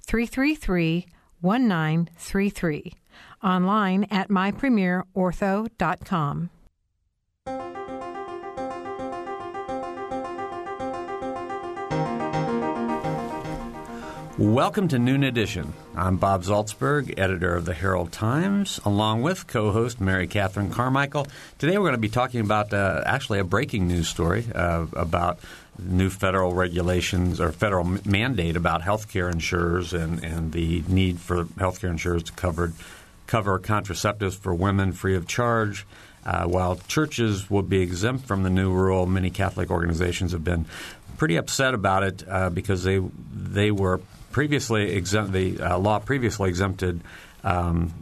333 1933. Online at mypremierortho.com. Welcome to Noon Edition. I'm Bob Zaltsberg, editor of the Herald Times, along with co host Mary Catherine Carmichael. Today we're going to be talking about uh, actually a breaking news story uh, about new federal regulations or federal mandate about healthcare insurers and, and the need for healthcare insurers to cover cover contraceptives for women free of charge. Uh, while churches will be exempt from the new rule, many Catholic organizations have been pretty upset about it uh, because they they were previously exempt. The uh, law previously exempted um,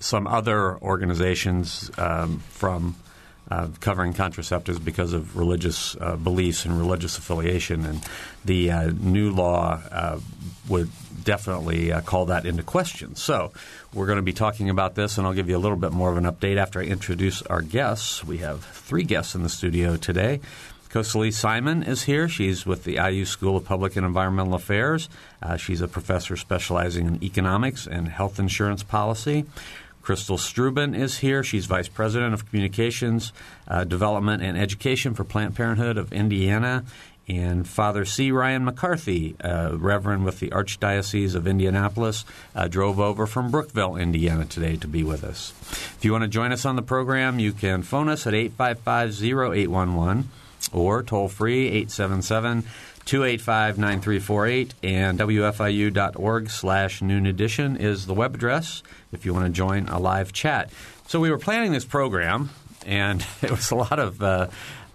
some other organizations um, from uh, covering contraceptives because of religious uh, beliefs and religious affiliation. And the uh, new law uh, would definitely uh, call that into question. So we're going to be talking about this, and I'll give you a little bit more of an update after I introduce our guests. We have three guests in the studio today. Kosali Simon is here. She's with the IU School of Public and Environmental Affairs. Uh, she's a professor specializing in economics and health insurance policy. Crystal Struben is here. She's Vice President of Communications, uh, Development, and Education for Planned Parenthood of Indiana. And Father C. Ryan McCarthy, uh, Reverend with the Archdiocese of Indianapolis, uh, drove over from Brookville, Indiana today to be with us. If you want to join us on the program, you can phone us at 855 0811 or toll free 877 285 9348 and WFIU.org slash noon edition is the web address if you want to join a live chat. So we were planning this program, and it was a lot of, uh,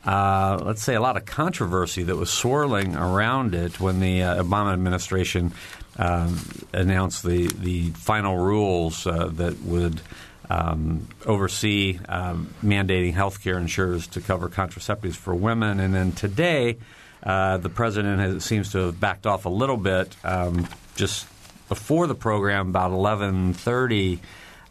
uh, let's say, a lot of controversy that was swirling around it when the uh, Obama administration um, announced the, the final rules uh, that would um, oversee um, mandating health care insurers to cover contraceptives for women. And then today, uh, the president has, seems to have backed off a little bit. Um, just before the program, about eleven thirty,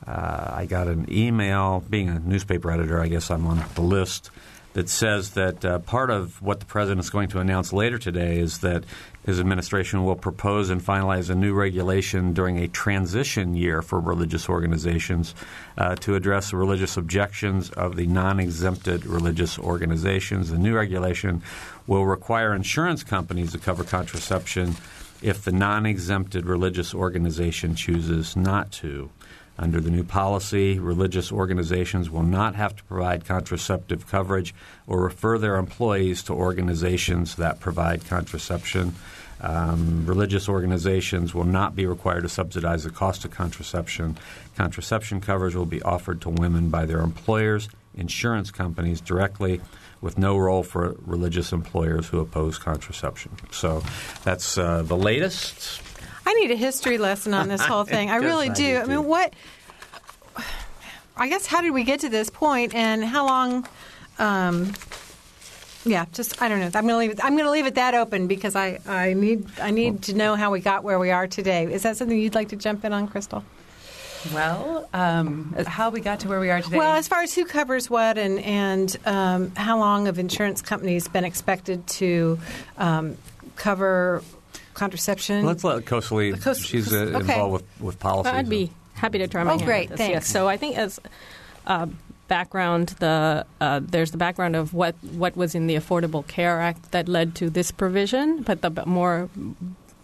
uh, I got an email. Being a newspaper editor, I guess I'm on the list that says that uh, part of what the president is going to announce later today is that his administration will propose and finalize a new regulation during a transition year for religious organizations uh, to address the religious objections of the non exempted religious organizations. The new regulation will require insurance companies to cover contraception if the non exempted religious organization chooses not to. Under the new policy, religious organizations will not have to provide contraceptive coverage or refer their employees to organizations that provide contraception. Um, religious organizations will not be required to subsidize the cost of contraception. Contraception coverage will be offered to women by their employers, insurance companies directly, with no role for religious employers who oppose contraception. So that's uh, the latest. I need a history lesson on this whole thing. I really I do. do I mean, what? I guess how did we get to this point, and how long? Um, yeah, just I don't know. I'm going to leave it. I'm going to leave it that open because I, I need I need to know how we got where we are today. Is that something you'd like to jump in on, Crystal? Well, um, how we got to where we are today. Well, as far as who covers what and and um, how long have insurance companies been expected to um, cover contraception? Let's let Kosali. Kos- she's uh, okay. involved with, with policy. I'd be happy to try my Oh, hand great, at this. thanks. Yes. So I think as uh, background, the uh, there's the background of what what was in the Affordable Care Act that led to this provision, but the more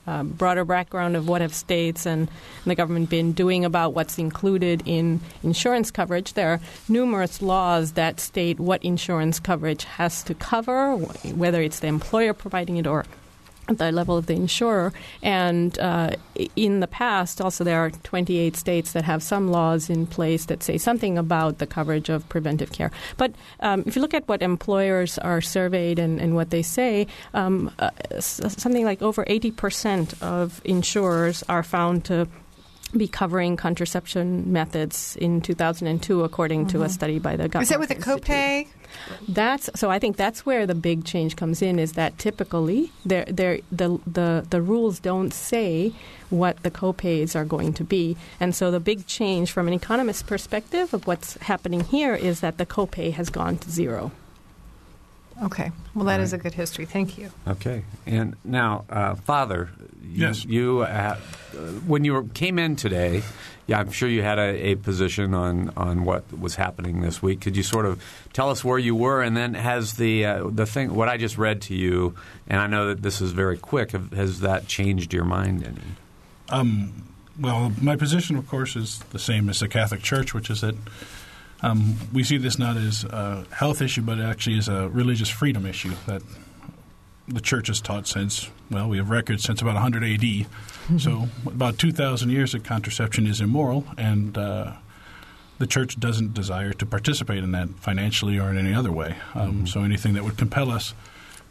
uh, broader background of what have states and, and the government been doing about what's included in insurance coverage. There are numerous laws that state what insurance coverage has to cover, whether it's the employer providing it or the level of the insurer. And uh, in the past, also there are 28 states that have some laws in place that say something about the coverage of preventive care. But um, if you look at what employers are surveyed and, and what they say, um, uh, something like over 80% of insurers are found to be covering contraception methods in 2002, according mm-hmm. to a mm-hmm. study by the government. Is that with a copay? That's so. I think that's where the big change comes in. Is that typically there, there, the the the rules don't say what the copays are going to be, and so the big change from an economist perspective of what's happening here is that the copay has gone to zero. Okay. Well, that right. is a good history. Thank you. Okay. And now, uh, Father, you, yes. you uh, when you were, came in today, yeah, I'm sure you had a, a, position on, on what was happening this week. Could you sort of tell us where you were, and then has the uh, the thing what I just read to you, and I know that this is very quick. Has that changed your mind any? Um, well, my position, of course, is the same as the Catholic Church, which is that um, we see this not as a health issue, but actually as a religious freedom issue that the church has taught since, well, we have records since about 100 AD. Mm-hmm. So, about 2,000 years that contraception is immoral, and uh, the church doesn't desire to participate in that financially or in any other way. Um, mm-hmm. So, anything that would compel us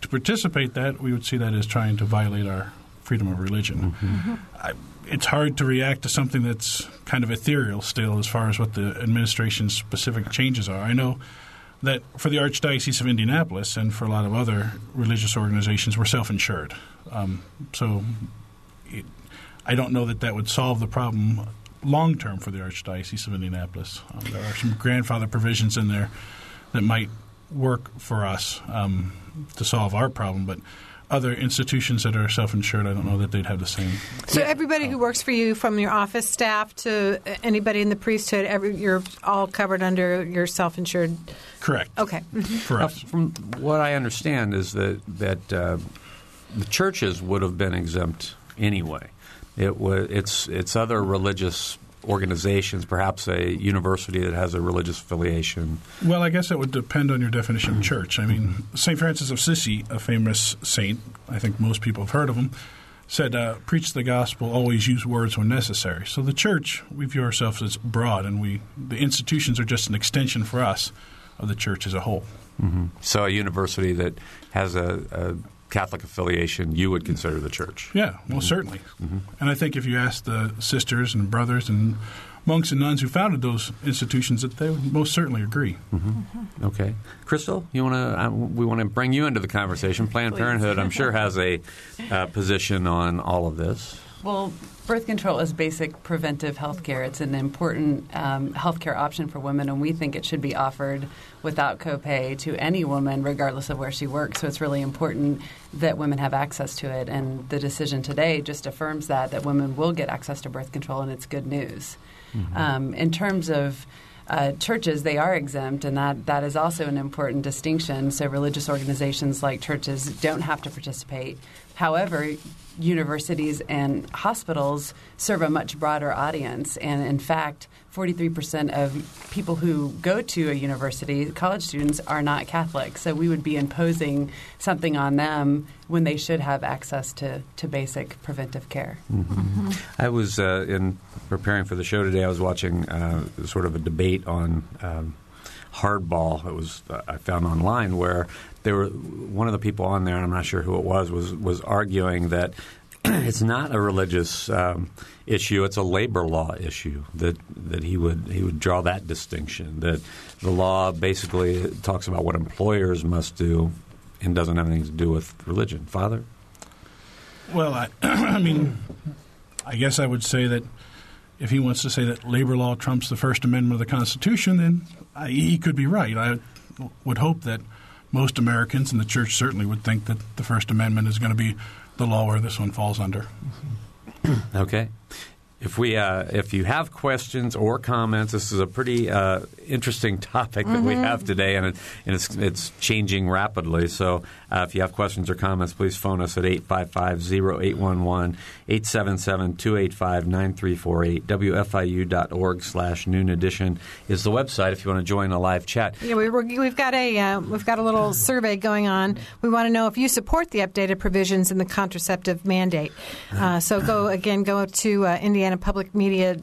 to participate that, we would see that as trying to violate our freedom of religion. Mm-hmm. mm-hmm. I, it's hard to react to something that's kind of ethereal still as far as what the administration's specific changes are. I know that for the Archdiocese of Indianapolis and for a lot of other religious organizations, we're self insured. Um, so it, I don't know that that would solve the problem long term for the Archdiocese of Indianapolis. Um, there are some grandfather provisions in there that might work for us um, to solve our problem, but other institutions that are self-insured, I don't know that they'd have the same. So everybody who works for you, from your office staff to anybody in the priesthood, every, you're all covered under your self-insured. Correct. Okay. Mm-hmm. For us. Uh, from what I understand is that that uh, the churches would have been exempt anyway. It was it's it's other religious organizations, perhaps a university that has a religious affiliation? Well, I guess it would depend on your definition of church. I mean, St. Francis of Assisi, a famous saint, I think most people have heard of him, said, uh, preach the gospel, always use words when necessary. So the church, we view ourselves as broad, and we the institutions are just an extension for us of the church as a whole. Mm-hmm. So a university that has a, a Catholic affiliation you would consider the church. Yeah, well, mm-hmm. certainly. Mm-hmm. And I think if you ask the sisters and brothers and monks and nuns who founded those institutions, that they would most certainly agree. Mm-hmm. mm-hmm. Okay, Crystal, you want to? Uh, we want to bring you into the conversation. Planned Please. Parenthood, I'm sure, has a uh, position on all of this. Well, birth control is basic preventive health care. It's an important um, health care option for women, and we think it should be offered without copay to any woman, regardless of where she works. So it's really important that women have access to it. And the decision today just affirms that, that women will get access to birth control, and it's good news. Mm-hmm. Um, in terms of uh, churches, they are exempt, and that, that is also an important distinction. So, religious organizations like churches don't have to participate. However, universities and hospitals serve a much broader audience. And in fact, 43% of people who go to a university, college students, are not Catholic. So we would be imposing something on them when they should have access to, to basic preventive care. Mm-hmm. I was, uh, in preparing for the show today, I was watching uh, sort of a debate on. Um, hardball it was uh, I found online where there were one of the people on there, I'm not sure who it was, was was arguing that it's not a religious um, issue; it's a labor law issue. That that he would he would draw that distinction. That the law basically talks about what employers must do, and doesn't have anything to do with religion. Father. Well, I, I mean, I guess I would say that if he wants to say that labor law trumps the First Amendment of the Constitution, then I, he could be right. I would hope that most Americans, and the church certainly would think that the First Amendment is going to be the law where this one falls under. okay. If we, uh, if you have questions or comments, this is a pretty uh, interesting topic that mm-hmm. we have today, and, it, and it's, it's, changing rapidly. So Uh, if you have questions or comments, please phone us at 855-0811, 877-285-9348. WFIU.org slash noon edition is the website if you want to join a live chat. Yeah, we, we've got a uh, we've got a little survey going on. We want to know if you support the updated provisions in the contraceptive mandate. Uh, so go again, go to uh, Indiana Public Media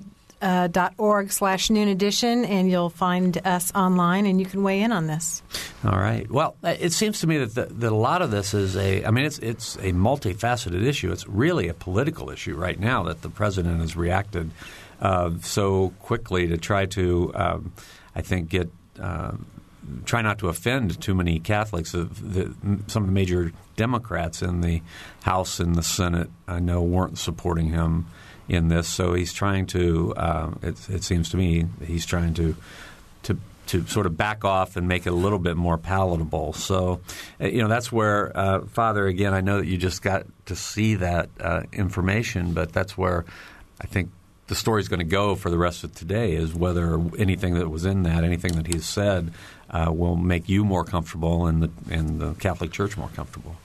uh, org slash noon edition and you'll find us online and you can weigh in on this. All right. Well it seems to me that, the, that a lot of this is a i mean it's it's a multifaceted issue. It's really a political issue right now that the president has reacted uh, so quickly to try to um, i think get uh, try not to offend too many Catholics. The, some of the major Democrats in the House and the Senate, I know, weren't supporting him in this. So he's trying to. Uh, it, it, seems to me he's trying to to to sort of back off and make it a little bit more palatable. So, uh, you know, that's where uh, Father. Again, I know that you just got to see that uh, information, but that's where I think the story is going to go for the rest of today is whether anything that was in that, anything that he's said, uh, will make you more comfortable and the and the Catholic Church more comfortable.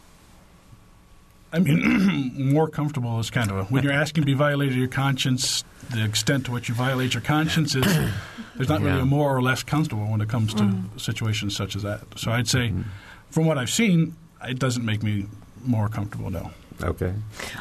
I mean, more comfortable is kind of a, when you're asking to be violated your conscience. The extent to which you violate your conscience is there's not really a more or less comfortable when it comes to mm. situations such as that. So I'd say, mm. from what I've seen, it doesn't make me more comfortable. No. Okay.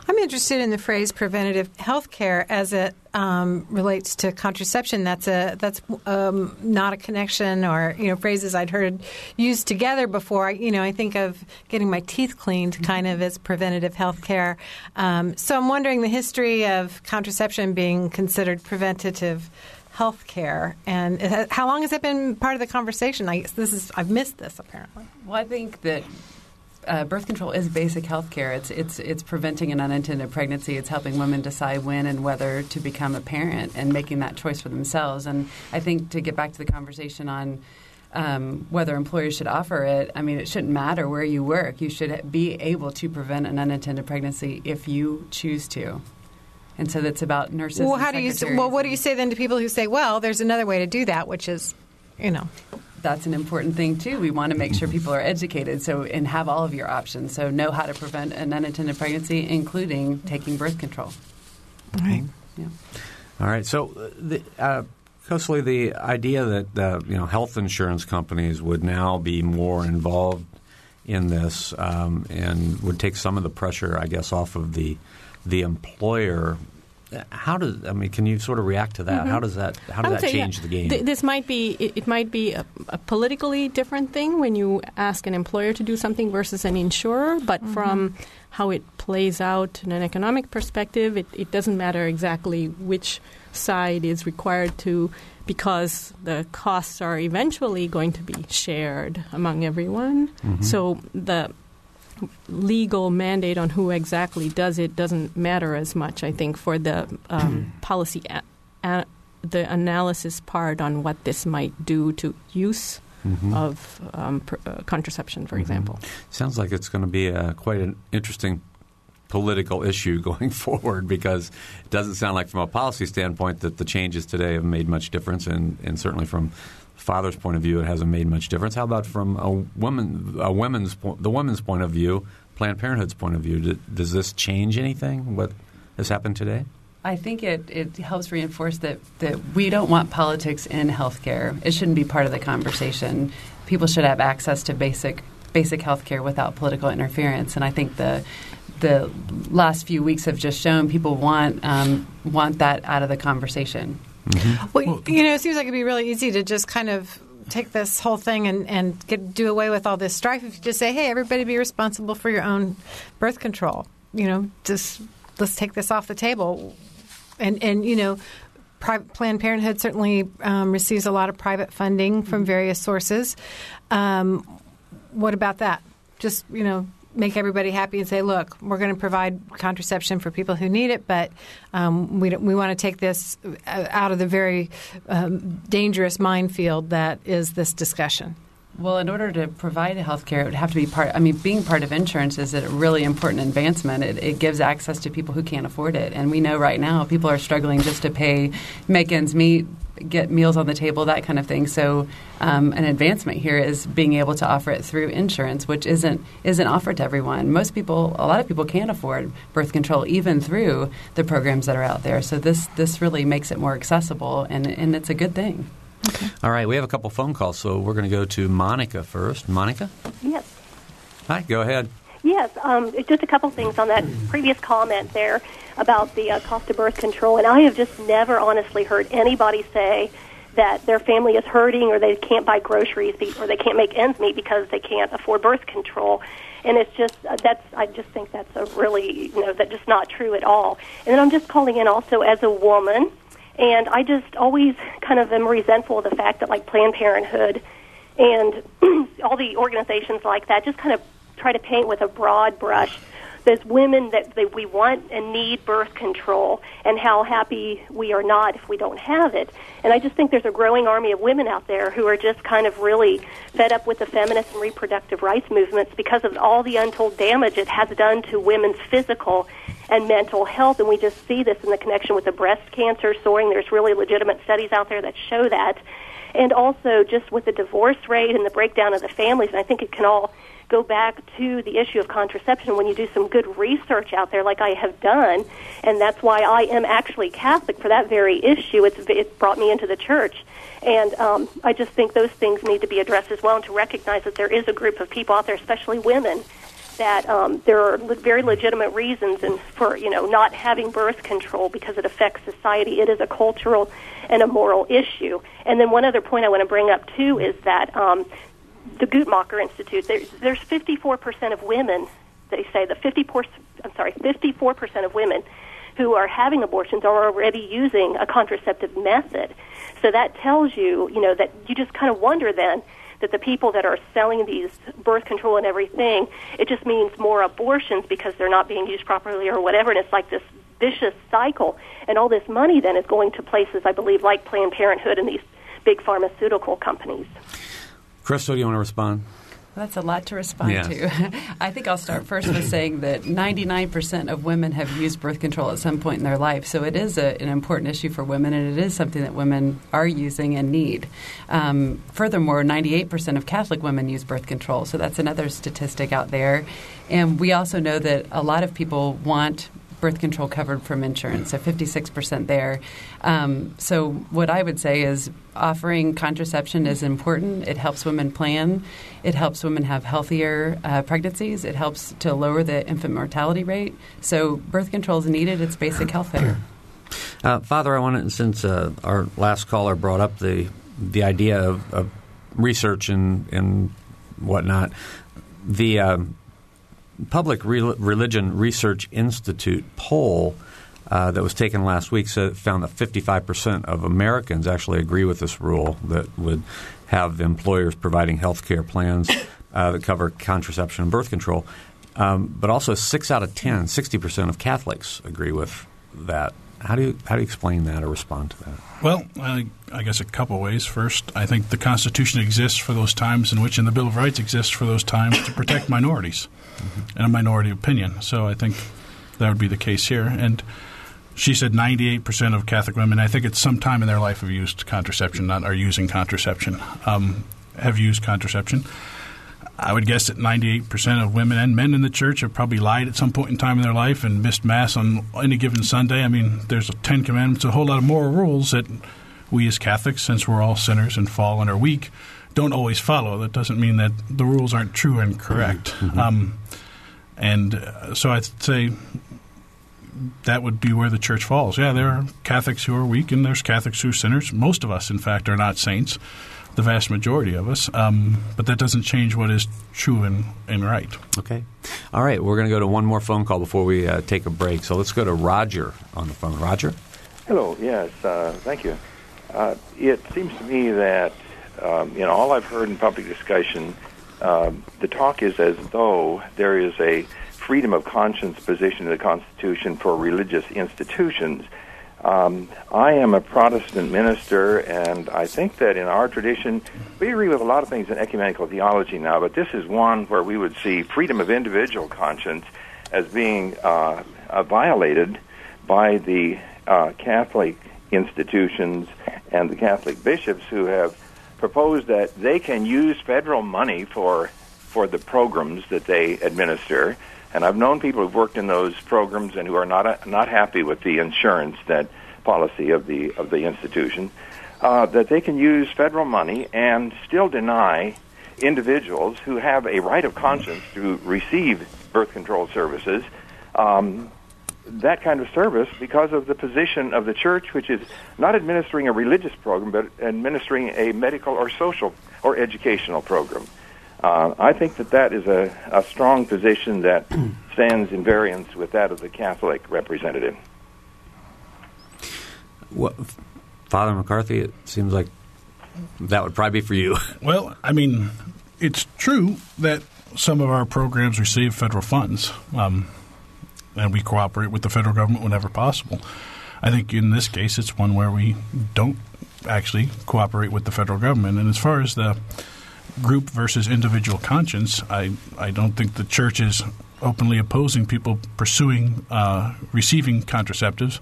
I'm interested in the phrase preventative health care as it um, relates to contraception. That's a that's um, not a connection or you know phrases I'd heard used together before. You know, I think of getting my teeth cleaned kind of as preventative health care. Um, so I'm wondering the history of contraception being considered preventative health care and how long has it been part of the conversation? I guess this is I've missed this apparently. Well, I think that uh, birth control is basic health care. It's, it's, it's preventing an unintended pregnancy. It's helping women decide when and whether to become a parent and making that choice for themselves. And I think to get back to the conversation on um, whether employers should offer it, I mean, it shouldn't matter where you work. You should be able to prevent an unintended pregnancy if you choose to. And so that's about nurses. Well, how do you? Well, what do you say then to people who say, "Well, there's another way to do that," which is, you know, that's an important thing too. We want to make sure people are educated, so and have all of your options. So know how to prevent an unintended pregnancy, including taking birth control. All right. Yeah. All right. So uh, the. Uh, Kosali, the idea that uh, you know health insurance companies would now be more involved in this um, and would take some of the pressure, I guess, off of the the employer how does I mean? Can you sort of react to that? Mm-hmm. How does that how does that say, change yeah, the game? Th- this might be it, it might be a, a, politically different thing when you ask an employer to do something versus an insurer, but mm-hmm. from how it plays out in an economic perspective, it, it doesn't matter exactly which side is required to because the costs are eventually going to be shared among everyone. Mm-hmm. So the legal mandate on who exactly does it doesn't matter as much, I think, for the um, policy, a- a- the analysis part on what this might do to use. Mm-hmm. Of um, pr- uh, contraception, for mm-hmm. example. Sounds like it's going to be a, quite an interesting political issue going forward because it doesn't sound like from a policy standpoint that the changes today have made much difference and, and certainly from father's point of view, it hasn't made much difference. How about from a woman, a women's, the woman's point of view, Planned Parenthood's point of view? Does this change anything? What has happened today? I think it, it helps reinforce that, that we don't want politics in healthcare. It shouldn't be part of the conversation. People should have access to basic basic health care without political interference. And I think the the last few weeks have just shown people want um, want that out of the conversation. Mm-hmm. Well, you know, it seems like it'd be really easy to just kind of take this whole thing and, and get, do away with all this strife if you just say, hey, everybody be responsible for your own birth control. You know, just let's take this off the table. And, and you know, Private, Planned Parenthood certainly um, receives a lot of private funding from various sources. Um, what about that? Just, you know, make everybody happy and say, look, we're going to provide contraception for people who need it, but um, we, we want to take this uh, out of the very um, dangerous minefield that is this discussion. Well, in order to provide health care, it would have to be part. I mean, being part of insurance is a really important advancement. It, it, gives access to people who can't afford it, and we know right now people are struggling just to pay, make ends meet, get meals on the table, that kind of thing. So, um, an advancement here is being able to offer it through insurance, which isn't isn't offered to everyone. Most people, a lot of people, can't afford birth control even through the programs that are out there. So this this really makes it more accessible, and and it's a good thing. Okay. All right, we have a couple phone calls, so we're going to go to Monica first. Monica? Yes. Hi, go ahead. Yes, um, just a couple things on that previous comment there about the uh, cost of birth control. And I have just never honestly heard anybody say that their family is hurting or they can't buy groceries or they can't make ends meet because they can't afford birth control. And it's just uh, that's I just think that's a really you know that's just not true at all. And then I'm just calling in also as a woman and I just always kind of am resentful of the fact that like Planned Parenthood and all the organizations like that just kind of try to paint with a broad brush there's women that, that we want and need birth control and how happy we are not if we don't have it. And I just think there's a growing army of women out there who are just kind of really fed up with the feminist and reproductive rights movements because of all the untold damage it has done to women's physical and mental health. And we just see this in the connection with the breast cancer soaring. There's really legitimate studies out there that show that. And also just with the divorce rate and the breakdown of the families. And I think it can all go back to the issue of contraception when you do some good research out there, like I have done, and that's why I am actually Catholic for that very issue. It's it brought me into the church, and um, I just think those things need to be addressed as well, and to recognize that there is a group of people out there, especially women, that um, there are very legitimate reasons and for you know not having birth control because it affects society. It is a cultural and a moral issue. And then one other point I want to bring up too is that um, the Guttmacher Institute, there's, there's 54% of women, they say the 54, I'm sorry, 54% of women who are having abortions are already using a contraceptive method. So that tells you, you know, that you just kind of wonder then that the people that are selling these birth control and everything, it just means more abortions because they're not being used properly or whatever, and it's like this vicious cycle. And all this money then is going to places, I believe, like Planned Parenthood and these big pharmaceutical companies. Crystal, do you want to respond? That's a lot to respond yeah. to. I think I'll start first with saying that 99% of women have used birth control at some point in their life. So it is a, an important issue for women, and it is something that women are using and need. Um, furthermore, 98% of Catholic women use birth control. So that's another statistic out there. And we also know that a lot of people want birth control covered from insurance, so 56% there. Um, so, what I would say is offering contraception is important. It helps women plan, it helps women have healthier uh, pregnancies, it helps to lower the infant mortality rate. So, birth control is needed, it's basic health care. Uh, Father, I wanted, since uh, our last caller brought up the, the idea of, of research and, and whatnot, the um, Public Religion Research Institute poll uh, that was taken last week found that 55% of Americans actually agree with this rule that would have employers providing health care plans uh, that cover contraception and birth control. Um, but also, 6 out of 10, 60% of Catholics agree with that. How do you how do you explain that or respond to that? Well, I, I guess a couple ways. First, I think the Constitution exists for those times in which, and the Bill of Rights exists for those times to protect minorities mm-hmm. and a minority opinion. So I think that would be the case here. And she said 98% of Catholic women, I think at some time in their life, have used contraception, not are using contraception, um, have used contraception. I would guess that 98% of women and men in the church have probably lied at some point in time in their life and missed Mass on any given Sunday. I mean, there's a Ten Commandments, a whole lot of moral rules that we as Catholics, since we're all sinners and fall and are weak, don't always follow. That doesn't mean that the rules aren't true and correct. Mm-hmm. Um, and uh, so I'd say that would be where the church falls. Yeah, there are Catholics who are weak, and there's Catholics who are sinners. Most of us, in fact, are not saints the vast majority of us. Um, but that doesn't change what is true and, and right. Okay. All right. We're going to go to one more phone call before we uh, take a break. So let's go to Roger on the phone. Roger? Hello. Yes. Uh, thank you. Uh, it seems to me that, um, you know, all I've heard in public discussion, um, the talk is as though there is a freedom of conscience position in the Constitution for religious institutions Um, I am a Protestant minister, and I think that in our tradition, we agree with a lot of things in ecumenical theology now, but this is one where we would see freedom of individual conscience as being uh, uh, violated by the uh, Catholic institutions and the Catholic bishops who have proposed that they can use federal money for for the programs that they administer and I've known people who've worked in those programs and who are not uh, not happy with the insurance that policy of the of the institution. Uh, that they can use federal money and still deny individuals who have a right of conscience to receive birth control services um, that kind of service because of the position of the church, which is not administering a religious program, but administering a medical or social or educational program. Uh, I think that that is a, a strong position that stands in variance with that of the Catholic representative. Well, Father McCarthy, it seems like that would probably be for you. Well, I mean, it's true that some of our programs receive federal funds, um, and we cooperate with the federal government whenever possible. I think in this case, it's one where we don't actually cooperate with the federal government. And as far as the group versus individual conscience, I, I don't think the church is openly opposing people pursuing uh, receiving contraceptives.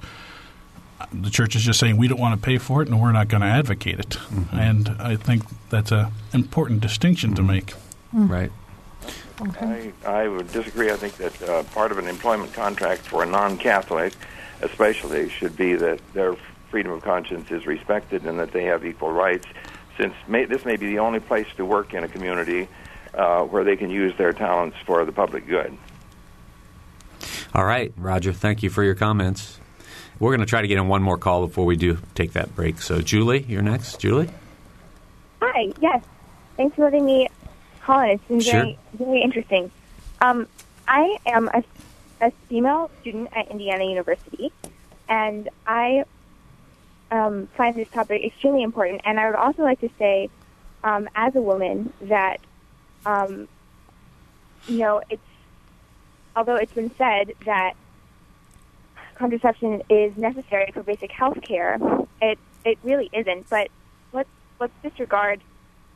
The church is just saying we don't want to pay for it and we're not going to advocate it. Mm-hmm. And I think that's an important distinction mm-hmm. to make. Mm-hmm. Right. Okay. I, I would disagree. I think that uh, part of an employment contract for a non Catholic, especially, should be that their freedom of conscience is respected and that they have equal rights since may, this may be the only place to work in a community uh, where they can use their talents for the public good. All right, Roger, thank you for your comments. We're going to try to get in one more call before we do take that break. So, Julie, you're next. Julie? Hi, yes. Thanks for letting me call in. It's been sure. very, very interesting. Um, I am a, a female student at Indiana University, and I um, find this topic extremely important. And I would also like to say, um, as a woman, that um, you know, it's although it's been said that contraception is necessary for basic health care, it it really isn't. But let's let's disregard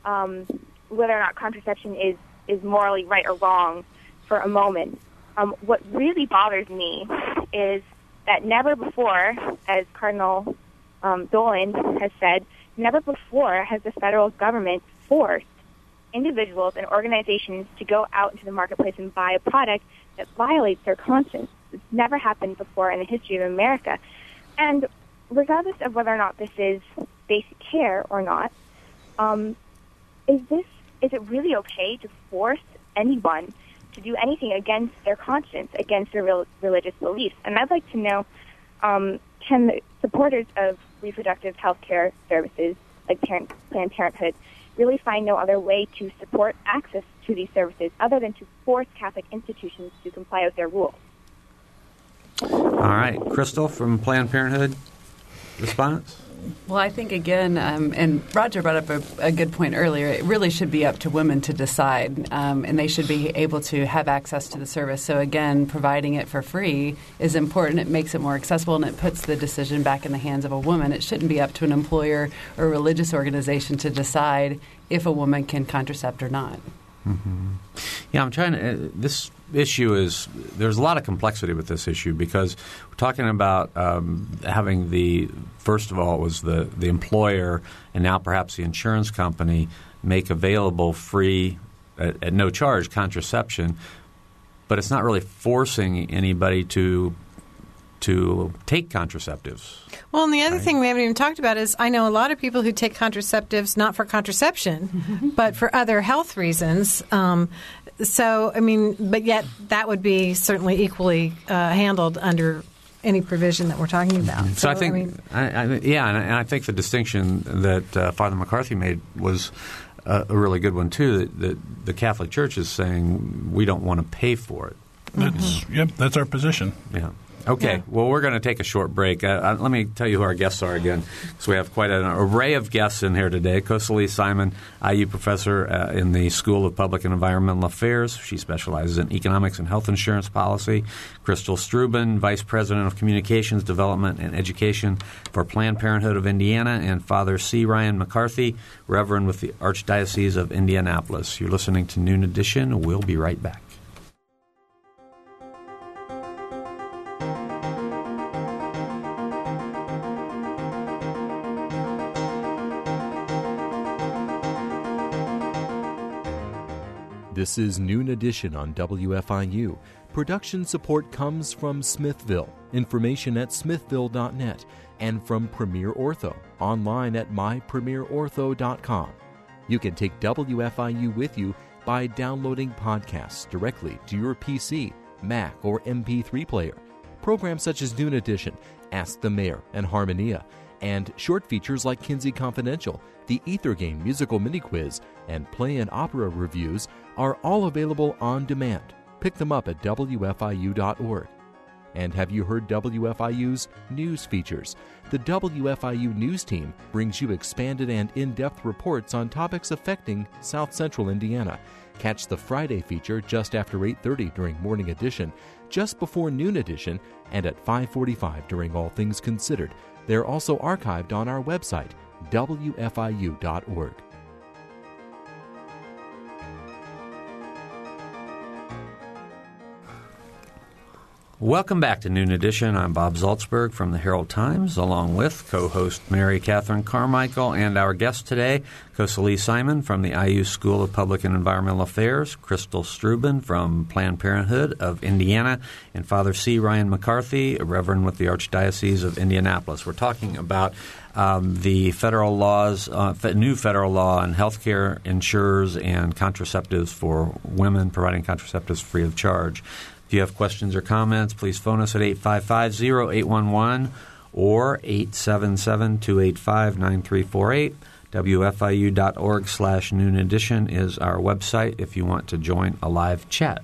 um, whether or not contraception is is morally right or wrong for a moment. Um, what really bothers me is that never before, as Cardinal um, Dolan has said, never before has the federal government forced individuals and organizations to go out into the marketplace and buy a product that violates their conscience. It's never happened before in the history of America. And regardless of whether or not this is basic care or not, um, is this is it really okay to force anyone to do anything against their conscience, against their real, religious beliefs? And I'd like to know, um, can the supporters of reproductive health care services like Parent, Planned Parenthood really find no other way to support access to these services other than to force Catholic institutions to comply with their rules. All right. Crystal from Planned Parenthood, response? Well, I think again, um, and Roger brought up a, a, good point earlier. It really should be up to women to decide, um, and they should be able to have access to the service. So again, providing it for free is important. It makes it more accessible, and it puts the decision back in the hands of a woman. It shouldn't be up to an employer or religious organization to decide if a woman can contracept or not. Mm-hmm. Yeah, I'm trying to. Uh, this issue is there's a lot of complexity with this issue because we're talking about um, having the first of all it was the the employer and now perhaps the insurance company make available free at, at no charge contraception, but it's not really forcing anybody to to take contraceptives. Well, and the other right? thing we haven't even talked about is I know a lot of people who take contraceptives not for contraception, but for other health reasons. Um, so, I mean, but yet that would be certainly equally uh, handled under any provision that we're talking about. So, so I think, I mean, I, I, yeah, and I, and I, think the distinction that uh, Father McCarthy made was a, a really good one too. That, that, the Catholic Church is saying we don't want to pay for it. That's mm-hmm. yep, that's our position. Yeah. Okay, Yeah. well, we're going to take a short break. Uh, uh, let me tell you who our guests are again, because we have quite an array of guests in here today. Kosali Simon, IU professor uh, in the School of Public and Environmental Affairs. She specializes in economics and health insurance policy. Crystal Struben, vice president of communications, development, and education for Planned Parenthood of Indiana, and Father C. Ryan McCarthy, reverend with the Archdiocese of Indianapolis. You're listening to Noon Edition. We'll be right back. This is Noon Edition on WFIU. Production support comes from Smithville. Information at smithville.net and from Premier Ortho online at mypremierortho.com. You can take WFIU with you by downloading podcasts directly to your PC, Mac, or MP3 player. Programs such as Noon Edition, Ask the Mayor, and Harmonia, and short features like Kinsey Confidential, the Ether Game musical mini quiz, and play and opera reviews are all available on demand. Pick them up at WFIU.org. And have you heard WFIU's news features? The WFIU News Team brings you expanded and in depth reports on topics affecting South Central Indiana. Catch the Friday feature just after 8:30 during morning edition, just before noon edition, and at 5:45 during All Things Considered. They're also archived on our website, WFIU.org. Welcome back to Noon Edition. I'm Bob Zaltsberg from the Herald Times, along with co-host Mary Catherine Carmichael and our guest today, Kosali Simon from the IU School of Public and Environmental Affairs, Crystal Struben from Planned Parenthood of Indiana, and Father C. Ryan McCarthy, a Reverend with the Archdiocese of Indianapolis. We're talking about um, the federal laws, uh, new federal law on healthcare insurers and contraceptives for women, providing contraceptives free of charge. If you have questions or comments, please phone us at 855-0811 or 877-285-9348. WFIU.org slash noon edition is our website if you want to join a live chat.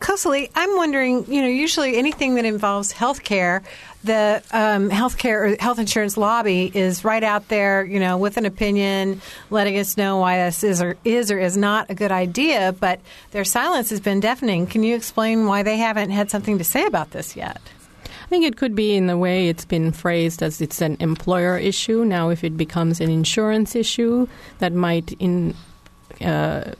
Kosali, I'm wondering, you know, usually anything that involves healthcare, the um, healthcare or health insurance lobby is right out there, you know, with an opinion, letting us know why this is or is or is not a good idea. But their silence has been deafening. Can you explain why they haven't had something to say about this yet? I think it could be in the way it's been phrased as it's an employer issue. Now, if it becomes an insurance issue, that might in, uh,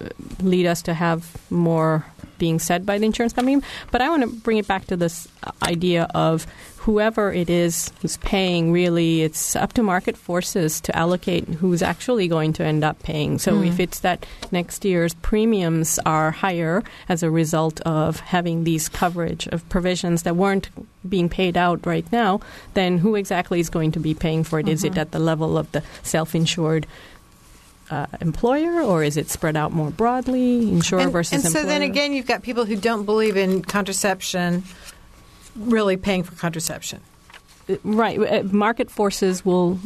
lead us to have more being said by the insurance company. But I want to bring it back to this idea of whoever it is who's paying, really, it's up to market forces to allocate who's actually going to end up paying. So hmm. if it's that next year's premiums are higher as a result of having these coverage of provisions that weren't being paid out right now, then who exactly is going to be paying for it? Is it uh-huh. at the level of the self insured? Uh, employer, or is it spread out more broadly, insurer and, versus and so employer? then again, you've got people who don't believe in contraception really paying for contraception. Right. Uh, Market forces will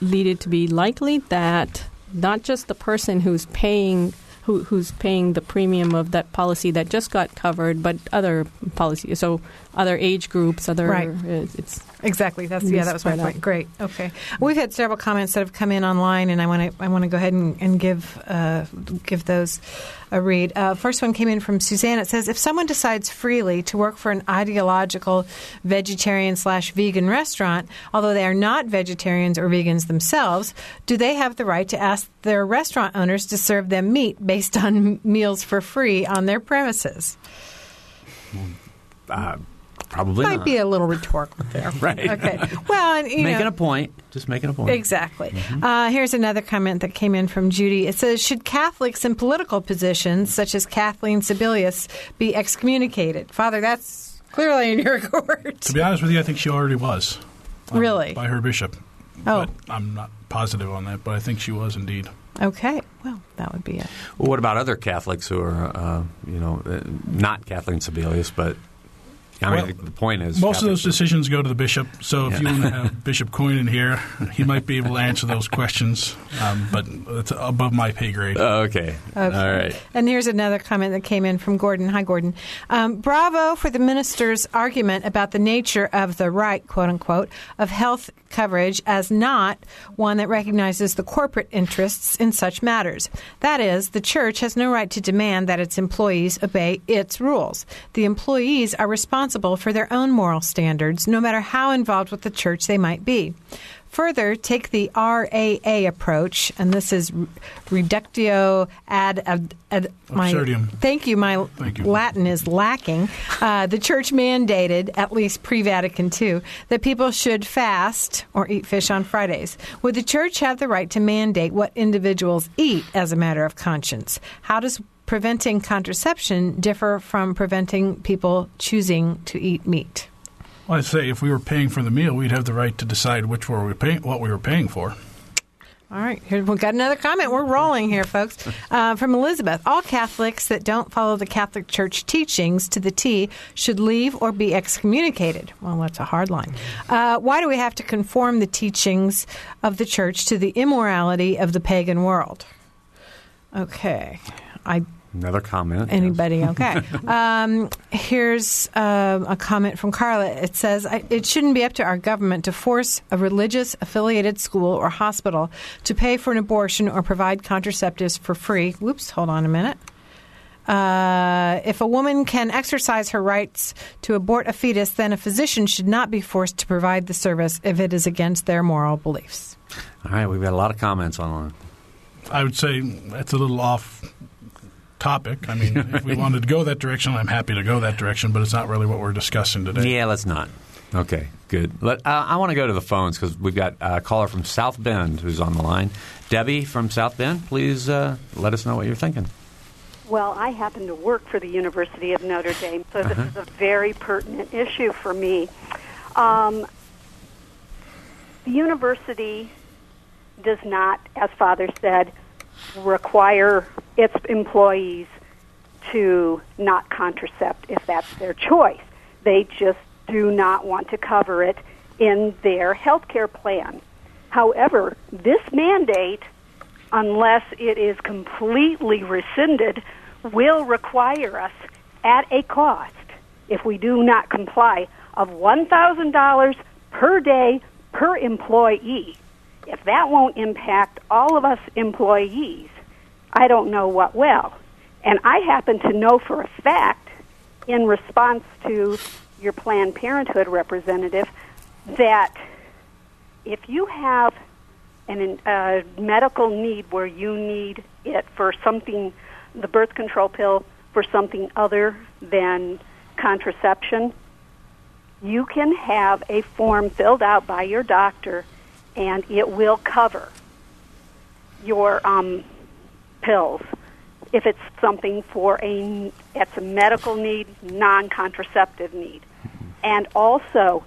lead it to be likely that not just the person who's paying who, who's paying the premium of that policy that just got covered, but other policies, so other age groups, other Right. uh, it's Exactly. That's It yeah. That was my spread out. point. Great. Okay. We've had several comments that have come in online, and I want to I want to go ahead and, and give uh, give those a read. Uh, first one came in from Suzanne. It says, if someone decides freely to work for an ideological vegetarian slash vegan restaurant, although they are not vegetarians or vegans themselves, do they have the right to ask their restaurant owners to serve them meat based on meals for free on their premises? Uh, probably Might not. be a little rhetorical there. Right. Okay. Well, and, you making know, a point. Just making a point. Exactly. Uh, here's another comment that came in from Judy. It says, "Should Catholics in political positions, such as Kathleen Sebelius, be excommunicated?" Father, that's clearly in your court. To be honest with you, I think she already was. um, Really? By her bishop. Oh. But I'm not positive on that, but I think she was indeed. Okay. Well, that would be it. Well, what about other Catholics who are, uh, you know, uh, not Kathleen Sebelius, but I mean, Well, the point is Most of those Catholics- decisions go to the bishop. So if you want to have Bishop Coyne in here, he might be able to answer those questions. Um, but it's above my pay grade. Oh, okay. Okay. All right. And here's another comment that came in from Gordon. Hi, Gordon. Um, bravo for the minister's argument about the nature of the right, quote unquote, of health coverage as not one that recognizes the corporate interests in such matters. That is, the church has no right to demand that its employees obey its rules. The employees are responsible for their own moral standards, no matter how involved with the church they might be. Further, take the RAA approach, and this is reductio ad, ad, ad my, Absurdum. Thank you. My Thank you. Latin is lacking. Uh, the church mandated, at least pre Vatican II, that people should fast or eat fish on Fridays. Would the church have the right to mandate what individuals eat as a matter of conscience? How does preventing contraception differ from preventing people choosing to eat meat? Well, I'd say if we were paying for the meal, we'd have the right to decide which were we paying, what we were paying for. All right, here we've got another comment. We're rolling here, folks. Uh, from Elizabeth, all Catholics that don't follow the Catholic Church teachings to the T should leave or be excommunicated. Well, that's a hard line. Uh, why do we have to conform the teachings of the Church to the immorality of the pagan world? Okay, I Another comment. Anybody? Okay. um, here's uh, a comment from Carla. It says it shouldn't be up to our government to force a religious affiliated school or hospital to pay for an abortion or provide contraceptives for free. Whoops! Hold on a minute. Uh, if a woman can exercise her rights to abort a fetus, then a physician should not be forced to provide the service if it is against their moral beliefs. All right, we've got a lot of comments online. I would say that's a little off topic. I mean, if we wanted to go that direction, I'm happy to go that direction, but it's not really what we're discussing today. Yeah, let's not. Okay, good. Let, uh, I want to go to the phones because we've got a caller from South Bend who's on the line. Debbie from South Bend, please uh, let us know what you're thinking. Well, I happen to work for the University of Notre Dame, so this is a very pertinent issue for me. Um, the university does not, as Father said, require its employees to not contracept if that's their choice. They just do not want to cover it in their health care plan. However, this mandate, unless it is completely rescinded, will require us at a cost, if we do not comply, of $1,000 per day per employee. If that won't impact all of us employees, I don't know what will. And I happen to know for a fact, in response to your Planned Parenthood representative, that if you have an, a medical need where you need it for something, the birth control pill, for something other than contraception, you can have a form filled out by your doctor and it will cover your um, pills if it's something for a it's a medical need, non-contraceptive need. And also,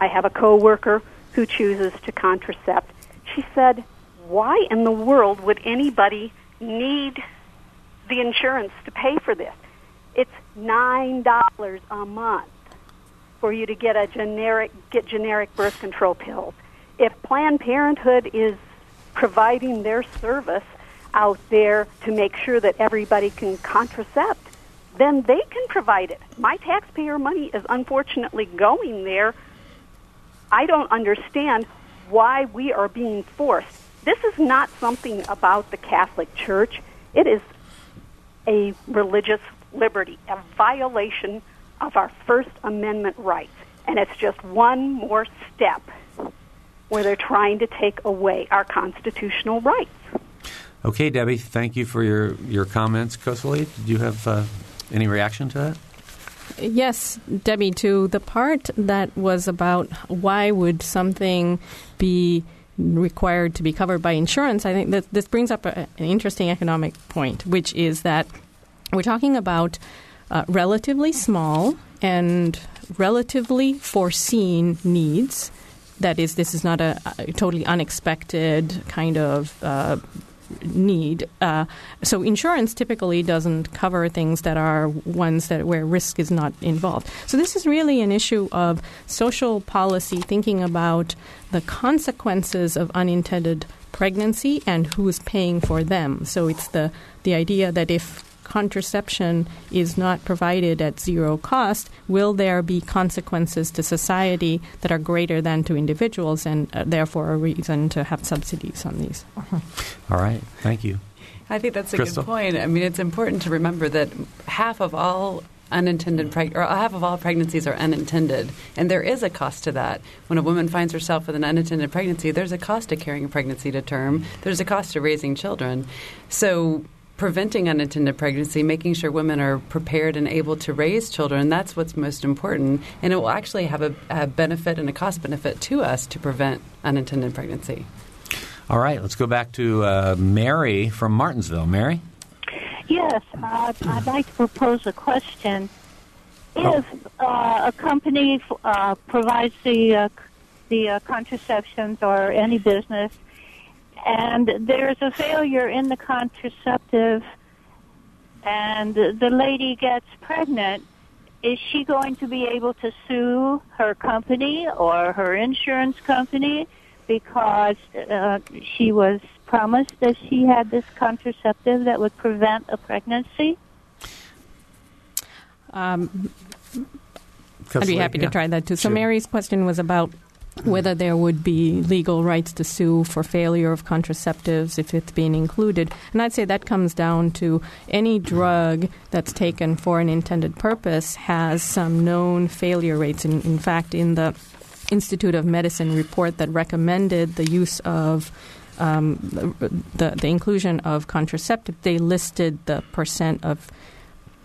I have a coworker who chooses to contracept. She said, "Why in the world would anybody need the insurance to pay for this? It's nine dollars a month for you to get a generic get generic birth control pills. If Planned Parenthood is providing their service out there to make sure that everybody can contracept, then they can provide it. My taxpayer money is unfortunately going there. I don't understand why we are being forced. This is not something about the Catholic Church. It is a religious liberty, a violation of our First Amendment rights. And it's just one more step where they're trying to take away our constitutional rights. Okay, Debbie, thank you for your, your comments. Kosali, did you have uh, any reaction to that? Yes, Debbie, to the part that was about why would something be required to be covered by insurance, I think that this brings up a, an interesting economic point, which is that we're talking about uh, relatively small and relatively foreseen needs. That is, this is not a, a totally unexpected kind of uh, need. Uh, so insurance typically doesn't cover things that are ones that where risk is not involved. So this is really an issue of social policy, thinking about the consequences of unintended pregnancy and who's paying for them. So it's the the idea that if contraception is not provided at zero cost, will there be consequences to society that are greater than to individuals and uh, therefore a reason to have subsidies on these? All right. Thank you. I think that's a Crystal? good point. I mean, it's important to remember that half of all unintended preg- or half of all pregnancies are unintended, and there is a cost to that. When a woman finds herself with an unintended pregnancy, there's a cost to carrying a pregnancy to term. There's a cost to raising children. So preventing unintended pregnancy, making sure women are prepared and able to raise children, that's what's most important. And it will actually have a, a benefit and a cost benefit to us to prevent unintended pregnancy. All right. Let's go back to uh, Mary from Martinsville. Mary? Yes, uh, I'd like to propose a question. If uh, a company uh, provides the uh, the uh, contraceptions or any business, and there's a failure in the contraceptive, and the lady gets pregnant, is she going to be able to sue her company or her insurance company because uh, she was promised that she had this contraceptive that would prevent a pregnancy? Um, I'd be like, happy yeah. to try that too. So Sure. Mary's question was about whether there would be legal rights to sue for failure of contraceptives if it's being included. And I'd say that comes down to any drug that's taken for an intended purpose has some known failure rates. In, in fact, in the Institute of Medicine report that recommended the use of um, the, the inclusion of contraceptive, they listed the percent of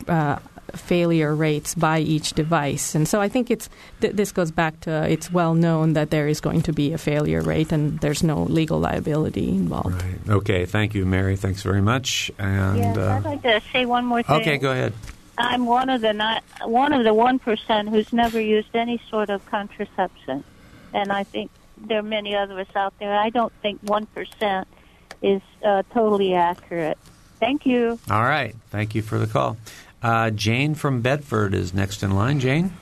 uh, failure rates by each device. And so I think it's th- this goes back to it's well known that there is going to be a failure rate and there's no legal liability involved. Right. Okay. Thank you, Mary. Thanks very much. And yes, uh, I'd like to say one more thing. okay, go ahead. I'm one of the not, one of the one percent who's never used any sort of contraception, and I think there are many others out there. I don't think one percent is uh, totally accurate. Thank you. All right. Thank you for the call. Uh, Jane from Bedford is next in line. Jane?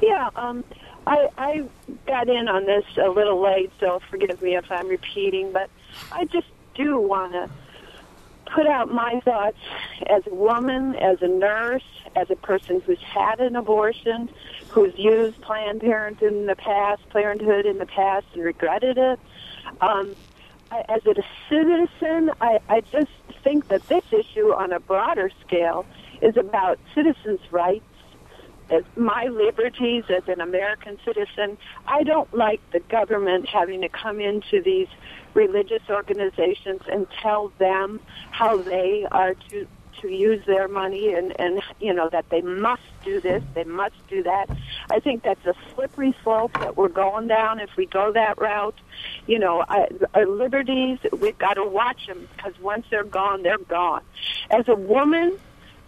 Yeah, um, I, I got in on this a little late, so forgive me if I'm repeating, but I just do want to put out my thoughts as a woman, as a nurse, as a person who's had an abortion, who's used Planned Parenthood in the past, Parenthood in the past, and regretted it. Um, I, as a citizen, I, I just think that this issue on a broader scale is about citizens' rights as my liberties as an American citizen, I don't like the government having to come into these religious organizations and tell them how they are to to use their money and and you know that they must do this, they must do that. I think that's a slippery slope that we're going down if we go that route. You know, I, our liberties we've got to watch them because once they're gone, they're gone. As a woman,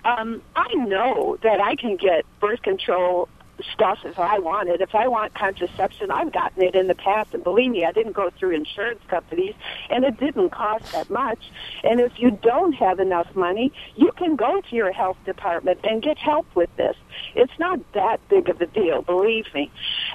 um, I know that I can get birth control stuff if I want it. If I want contraception, I've gotten it in the past, and believe me, I didn't go through insurance companies, and it didn't cost that much. And if you don't have enough money, you can go to your health department and get help with this. It's not that big of a deal, believe me.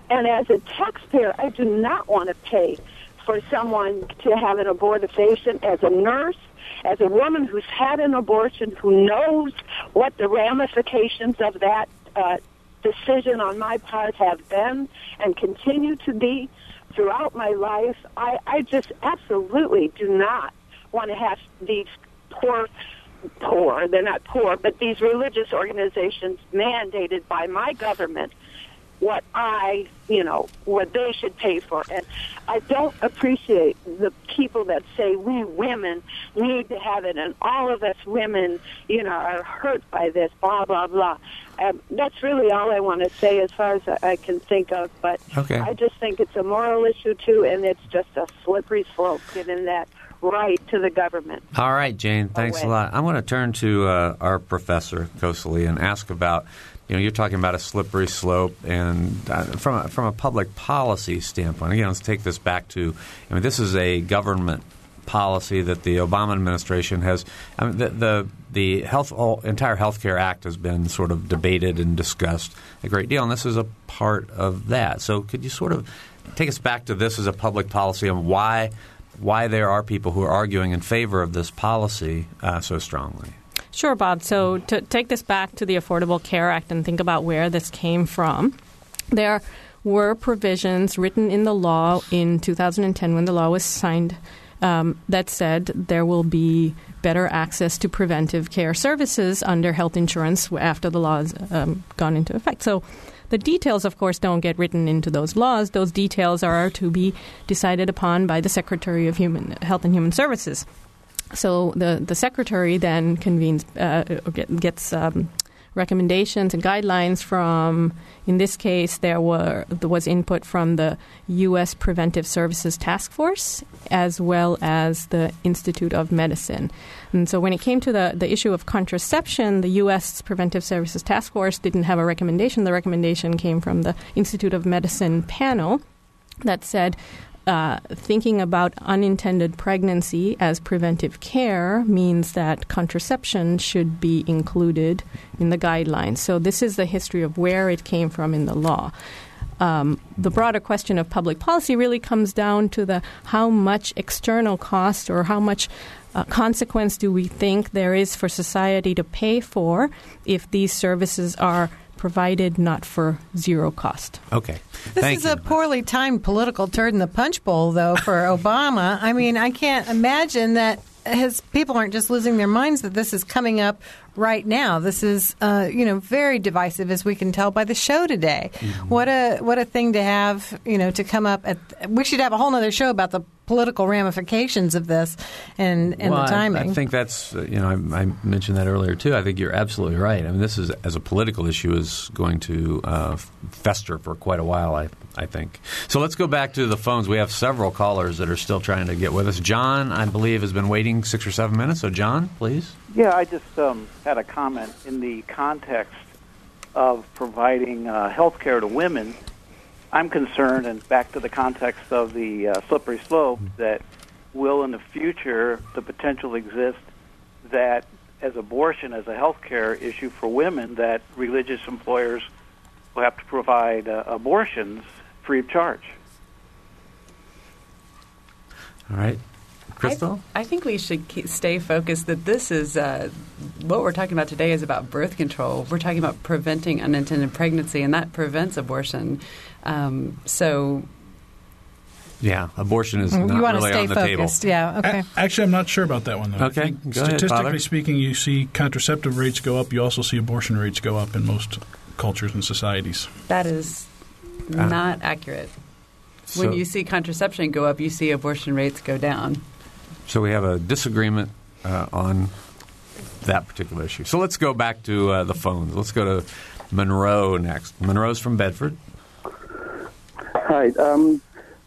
And as a taxpayer, I do not want to pay for someone to have an abortifacient as a nurse as a woman who's had an abortion, who knows what the ramifications of that uh, decision on my part have been and continue to be throughout my life, I, I just absolutely do not want to have these poor poor, they're not poor, but these religious organizations mandated by my government what I, you know, what they should pay for. And I don't appreciate the people that say we women need to have it and all of us women, you know, are hurt by this, blah, blah, blah. Um, that's really all I want to say as far as I can think of. But Okay. I just think it's a moral issue, too, and it's just a slippery slope giving that right to the government. All right, Jane. Thanks a lot. I want to turn to uh, our professor Kosali and ask about. You know, you're talking about a slippery slope, and uh, from a, from a public policy standpoint, again, let's take this back to. I mean, this is a government policy that the Obama administration has. I mean, the the, the health all, entire health care act has been sort of debated and discussed a great deal, and this is a part of that. So, could you sort of take us back to this as a public policy and why why there are people who are arguing in favor of this policy uh, so strongly? Sure, Bob. So to take this back to the Affordable Care Act and think about where this came from, there were provisions written in the law in 2010 when the law was signed um, that said there will be better access to preventive care services under health insurance after the law has um, gone into effect. So the details, of course, don't get written into those laws. Those details are to be decided upon by the Secretary of Human Health and Human Services. So the, the secretary then convenes, uh, gets um, recommendations and guidelines from, in this case, there were there was input from the U.S. Preventive Services Task Force as well as the Institute of Medicine. And so when it came to the, the issue of contraception, the U.S. Preventive Services Task Force didn't have a recommendation. The recommendation came from the Institute of Medicine panel that said uh, thinking about unintended pregnancy as preventive care means that contraception should be included in the guidelines. So, this is the history of where it came from in the law. Um, the broader question of public policy really comes down to the how much external cost or how much uh, consequence do we think there is for society to pay for if these services are provided not for zero cost. Okay. This Thank is you. a poorly timed political turd in the punch bowl, though, for Obama. I mean, I can't imagine that his people aren't just losing their minds that this is coming up right now. This is, uh, you know, very divisive, as we can tell by the show today. Mm-hmm. What a what a thing to have, you know, to come up at. We should have a whole other show about the political ramifications of this and and well, the timing. I, I think that's uh, you know I, I, mentioned that earlier too. I think you're absolutely right. I mean, this is as a political issue is going to uh, fester for quite a while. I I think. So let's go back to the phones. We have several callers that are still trying to get with us. John, I believe, has been waiting six or seven minutes. So John, please. Yeah, I just um, had a comment in the context of providing uh, health care to women. I'm concerned, and back to the context of the uh, slippery slope, that will in the future the potential exist that as abortion as a health care issue for women, that religious employers will have to provide uh, abortions free of charge. All right. Crystal? I, I, think we should keep, stay focused that this is uh, what we're talking about today is about birth control. We're talking about preventing unintended pregnancy, and that prevents abortion. Um, so. Yeah, abortion is you want really to stay on the focused. table. Yeah, okay. A- actually, I'm not sure about that one though. Okay, go statistically ahead, speaking, you see contraceptive rates go up. You also see abortion rates go up in most cultures and societies. That is Uh, not accurate. so- when you see contraception go up, you see abortion rates go down. So we have a disagreement uh, on that particular issue. So let's go back to uh, the phones. Let's go to Monroe next. Monroe's from Bedford. Hi. Um,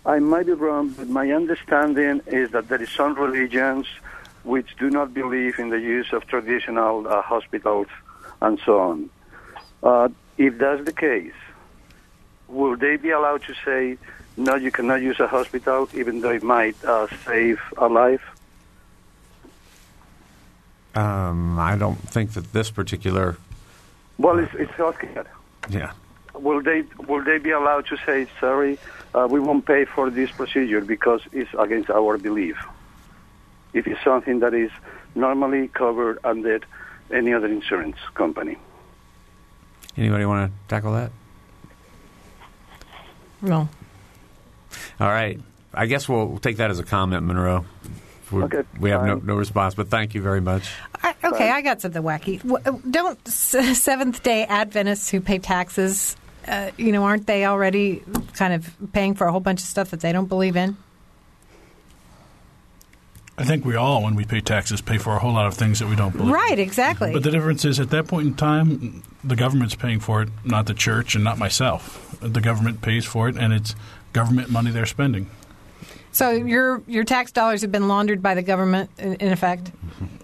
I might be wrong, but my understanding is that there is some religions which do not believe in the use of traditional uh, hospitals and so on. Uh, if that's the case, will they be allowed to say, no, you cannot use a hospital, even though it might uh, save a life? Um, I don't think that this particular. Well, it's, it's healthcare. Yeah. Will they will they be allowed to say, sorry, uh, we won't pay for this procedure because it's against our belief? If it's something that is normally covered under any other insurance company. Anybody want to tackle that? No. All right. I guess we'll take that as a comment, Monroe. We're, Okay, we have no, no response, but thank you very much. I, okay, I got something wacky. Don't Seventh Day Adventists who pay taxes, uh, you know, aren't they already kind of paying for a whole bunch of stuff that they don't believe in? I think we all, when we pay taxes, pay for a whole lot of things that we don't believe. Right, exactly. But the difference is, at that point in time, the government's paying for it, not the church and not myself. The government pays for it, and it's government money they're spending. So your your tax dollars have been laundered by the government, in, in effect.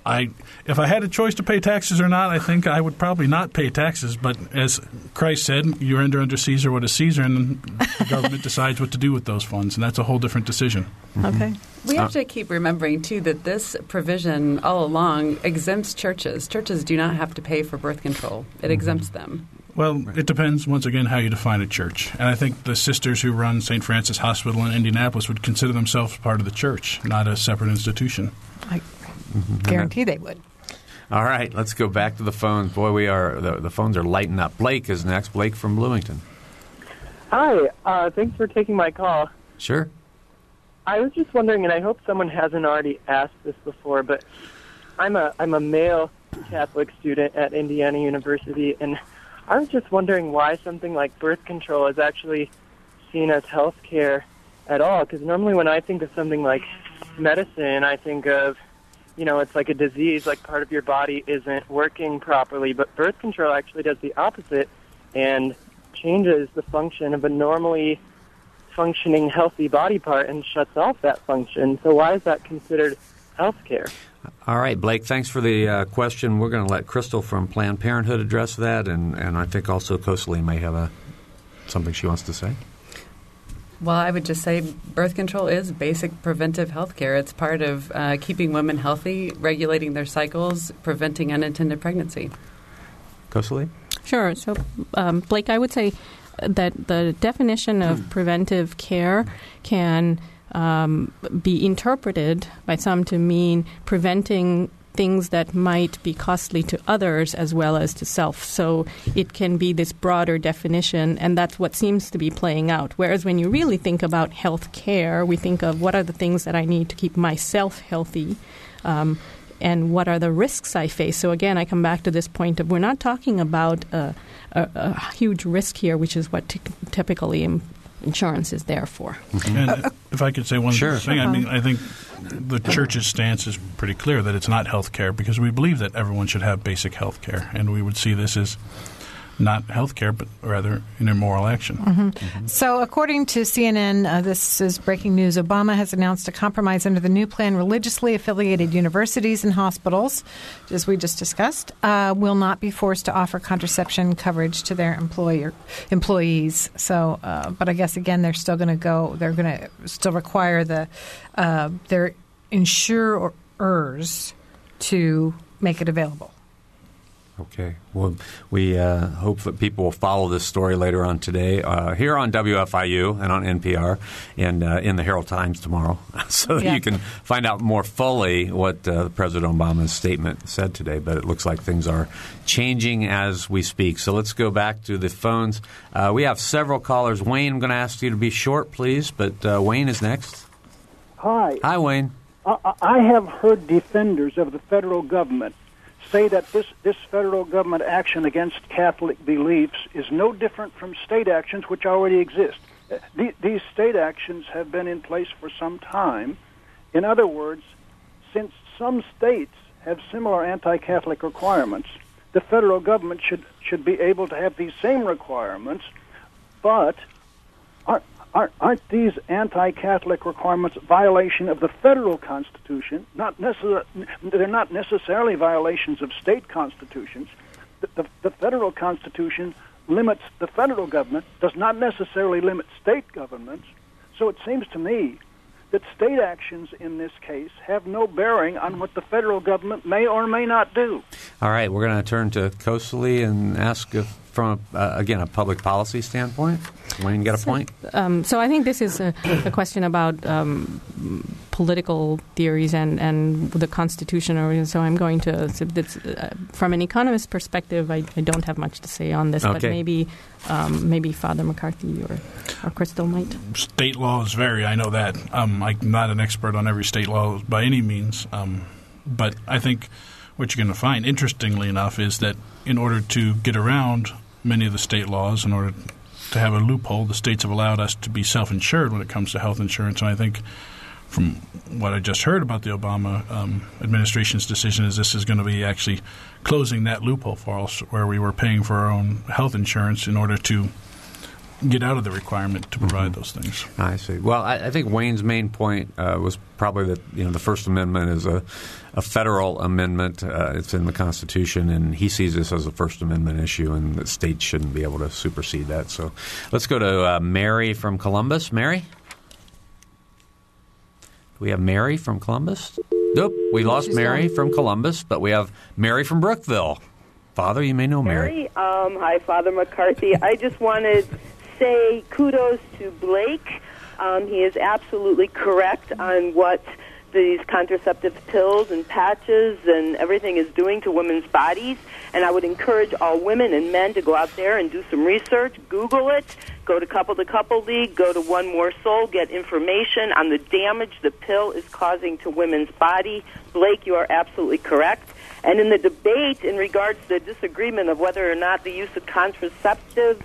I, if I had a choice to pay taxes or not, I think I would probably not pay taxes. But as Christ said, you render unto Caesar what is Caesar, and the government decides what to do with those funds, and that's a whole different decision. Mm-hmm. Okay. We have to keep remembering, too, that this provision all along exempts churches. Churches do not have to pay for birth control, it mm-hmm. exempts them. Well, it depends, once again, how you define a church. And I think the sisters who run St. Francis Hospital in Indianapolis would consider themselves part of the church, not a separate institution. I guarantee they would. All right, let's go back to the phones. Boy, we are the, the phones are lighting up. Blake is next. Blake from Bloomington. Hi, uh, thanks for taking my call. Sure. I was just wondering, and I hope someone hasn't already asked this before, but I'm a I'm a male Catholic student at Indiana University, and I was just wondering why something like birth control is actually seen as health care at all. Because normally, when I think of something like medicine, I think of you know it's like a disease, like part of your body isn't working properly. But birth control actually does the opposite and changes the function of a normally functioning healthy body part and shuts off that function. So why is that considered health care? All right, Blake, thanks for the uh, question. We're going to let Crystal from Planned Parenthood address that, and, and I think also Kosali may have a, something she wants to say. Well, I would just say birth control is basic preventive health care. It's part of uh, keeping women healthy, regulating their cycles, preventing unintended pregnancy. Kosali? Sure. So, um, Blake, I would say that the definition of preventive care can um, be interpreted by some to mean preventing things that might be costly to others as well as to self. So it can be this broader definition, and that's what seems to be playing out. Whereas when you really think about health care, we think of what are the things that I need to keep myself healthy. Um, and what are the risks I face? So again, I come back to this point of we're not talking about a, a, a huge risk here, which is what t- typically insurance is there for. Mm-hmm. And if I could say one Sure. thing, I mean, uh-huh. I think the church's stance is pretty clear that it's not health care because we believe that everyone should have basic health care, and we would see this as not health care, but rather an immoral action. Mm-hmm. So, according to CNN, uh, this is breaking news. Obama has announced a compromise under the new plan. Religiously affiliated universities and hospitals, as we just discussed, uh, will not be forced to offer contraception coverage to their employer employees. So, uh, but I guess again, they're still going to go. They're going to still require the uh, their insurers to make it available. Okay. Well, we uh, hope that people will follow this story later on today uh, here on WFIU and on NPR and uh, in the Herald Times tomorrow, so that you can find out more fully what uh, President Obama's statement said today. But it looks like things are changing as we speak. So let's go back to the phones. Uh, we have several callers. Wayne, I'm going to ask you to be short, please. But uh, Wayne is next. Hi. Hi, Wayne. I, I have heard defenders of the federal government say that this, this federal government action against Catholic beliefs is no different from state actions which already exist. Uh, the- These state actions have been in place for some time. In other words, since some states have similar anti-Catholic requirements, the federal government should should be able to have these same requirements, but aren't, aren't, these anti-Catholic requirements violation of the federal Constitution? Not necessar- They're not necessarily violations of state constitutions. The, the, the federal Constitution limits the federal government, does not necessarily limit state governments. So it seems to me that state actions in this case have no bearing on what the federal government may or may not do. All right, we're going to turn to Kosali and ask if, from, uh, again, a public policy standpoint. Wayne, get a point? Um, so I think this is a, a question about um, political theories and, and the Constitution. Or, so I'm going to, so uh, from an economist perspective, I, I don't have much to say on this, but maybe um, maybe Father McCarthy or, or Crystal might. State laws vary. I know that. Um, I'm not an expert on every state law by any means, um, but I think what you're going to find, interestingly enough, is that in order to get around many of the state laws, in order to have a loophole, the states have allowed us to be self-insured when it comes to health insurance, and I think. From what I just heard about the Obama um, administration's decision, is this is going to be actually closing that loophole for us, where we were paying for our own health insurance in order to get out of the requirement to provide Mm-hmm. those things. I see. Well, I, I think Wayne's main point uh, was probably that you know the First Amendment is a, a federal amendment. Uh, it's in the Constitution, and he sees this as a First Amendment issue, and the states shouldn't be able to supersede that. So, let's go to uh, Mary from Columbus. Mary, do we have Mary from Columbus? Nope, we lost She's Mary gone. from Columbus, but we have Mary from Brookville. Father, you may know Mary. Mary, um, hi, Father McCarthy. I just wanted to say kudos to Blake. Um, he is absolutely correct on what these contraceptive pills and patches and everything is doing to women's bodies. And I would encourage all women and men to go out there and do some research, Google it, go to Couple to Couple League, go to One More Soul, get information on the damage the pill is causing to women's body. Blake, you are absolutely correct. And in the debate in regards to the disagreement of whether or not the use of contraceptives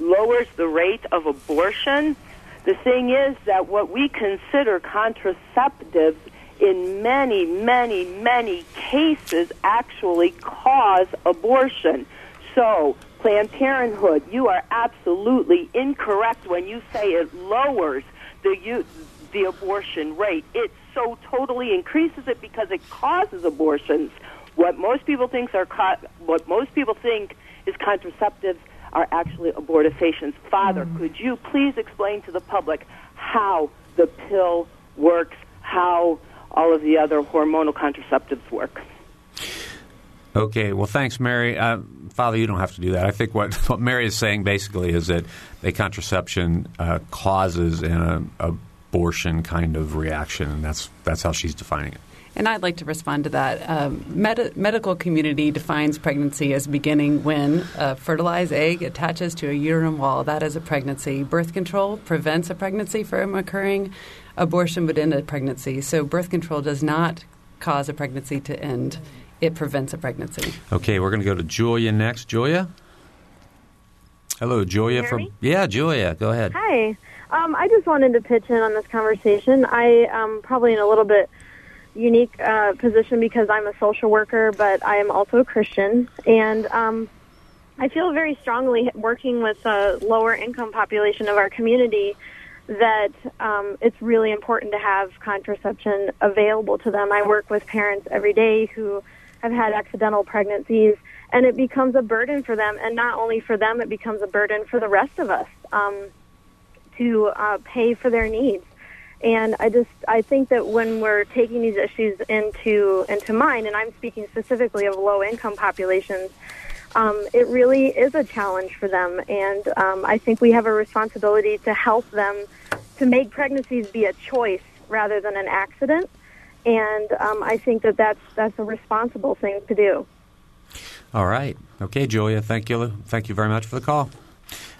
lowers the rate of abortion, the thing is that what we consider contraceptives in many, many, many cases actually cause abortion. So, Planned Parenthood, you are absolutely incorrect when you say it lowers the the abortion rate. It so totally increases it because it causes abortions. What most people think are co- what most people think is contraceptives are actually abortifacients. Father, could you please explain to the public how the pill works, how all of the other hormonal contraceptives work? Okay, well, thanks, Mary. Uh, Father, you don't have to do that. I think what, what Mary is saying basically is that a contraception uh, causes an abortion kind of reaction, and that's that's how she's defining it. And I'd like to respond to that. Um, med- medical community defines pregnancy as beginning when a fertilized egg attaches to a uterine wall. That is a pregnancy. Birth control prevents a pregnancy from occurring. Abortion would end a pregnancy. So birth control does not cause a pregnancy to end. It prevents a pregnancy. Okay, we're going to go to Julia next. Julia? Hello, Julia from. me? Yeah, Julia, go ahead. Hi. Um, I just wanted to pitch in on this conversation. I am probably in a little bit unique uh, position because I'm a social worker, but I am also a Christian, and um, I feel very strongly working with a lower income population of our community that um, it's really important to have contraception available to them. I work with parents every day who have had accidental pregnancies, and it becomes a burden for them. And not only for them, it becomes a burden for the rest of us um, to uh, pay for their needs. And I just I think that when we're taking these issues into into mind, and I'm speaking specifically of low income populations, um, it really is a challenge for them. And um, I think we have a responsibility to help them to make pregnancies be a choice rather than an accident. And um, I think that that's that's a responsible thing to do. All right. Okay, Julia, thank you. Thank you very much for the call.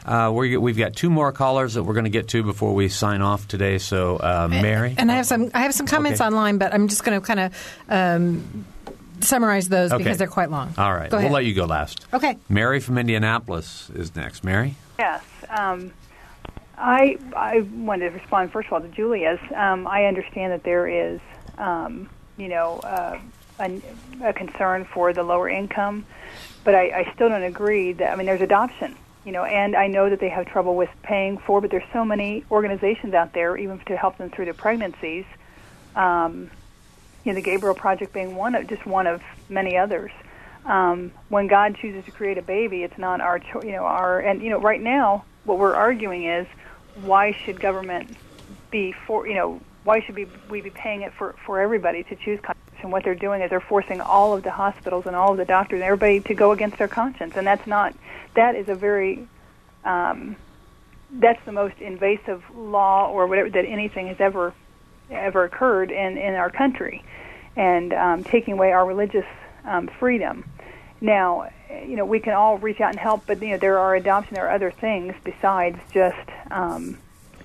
Uh, we we've got two more callers that we're going to get to before we sign off today. So, uh, Mary. And I have some I have some comments Okay. online, but I'm just going to kind of um, summarize those Okay. because they're quite long. All right. Go we'll let you go last. Okay. Mary from Indianapolis is next. Mary? Yes. Um, I I wanted to respond first of all to Julia's. Um, I understand that there is, um, you know, uh, a, a concern for the lower income, but I, I still don't agree that. I mean, there's adoption, you know, and I know that they have trouble with paying for, but there's so many organizations out there, even to help them through their pregnancies. Um, you know, the Gabriel Project being one of just one of many others. Um, when God chooses to create a baby, it's not our, cho- you know, our, and you know, right now, what we're arguing is, why should government be for, you know, why should we we be paying it for for everybody to choose contraception? What they're doing is they're forcing all of the hospitals and all of the doctors and everybody to go against their conscience, and that's not, that is a very, um, that's the most invasive law or whatever that anything has ever ever occurred in in our country, and um, taking away our religious um, freedom. Now, you know, we can all reach out and help, but you know, there are adoption, there are other things besides just, um,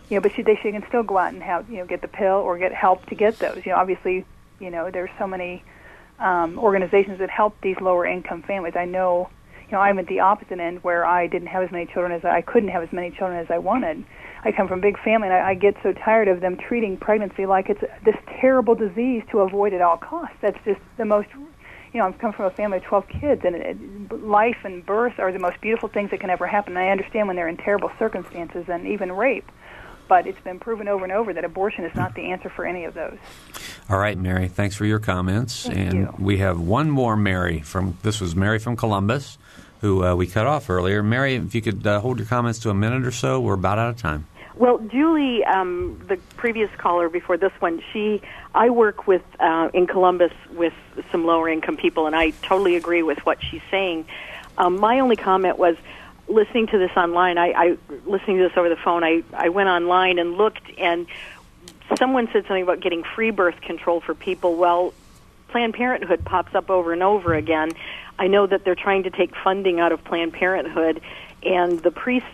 you know, but she, they she can still go out and have, you know, get the pill or get help to get those. You know, obviously, you know, there's so many um, organizations that help these lower income families. I know, you know, I'm at the opposite end where I didn't have as many children as I, couldn't have as many children as I wanted. I come from a big family, and I, I get so tired of them treating pregnancy like it's this terrible disease to avoid at all costs. That's just the most you know, I'm come from a family of 12 kids, and it, life and birth are the most beautiful things that can ever happen. And I understand when they're in terrible circumstances and even rape, but it's been proven over and over that abortion is not the answer for any of those. All right, Mary. Thanks for your comments. Thank and you. we have one more Mary from. This was Mary from Columbus, who uh, we cut off earlier. Mary, if you could uh, hold your comments to a minute or so, we're about out of time. Well, Julie, um, the previous caller before this one, she, I work with uh, in Columbus with some lower income people, and I totally agree with what she's saying. Um, my only comment was listening to this online. I, I listening to this over the phone. I I went online and looked, and someone said something about getting free birth control for people. Well, Planned Parenthood pops up over and over again. I know that they're trying to take funding out of Planned Parenthood, and the priest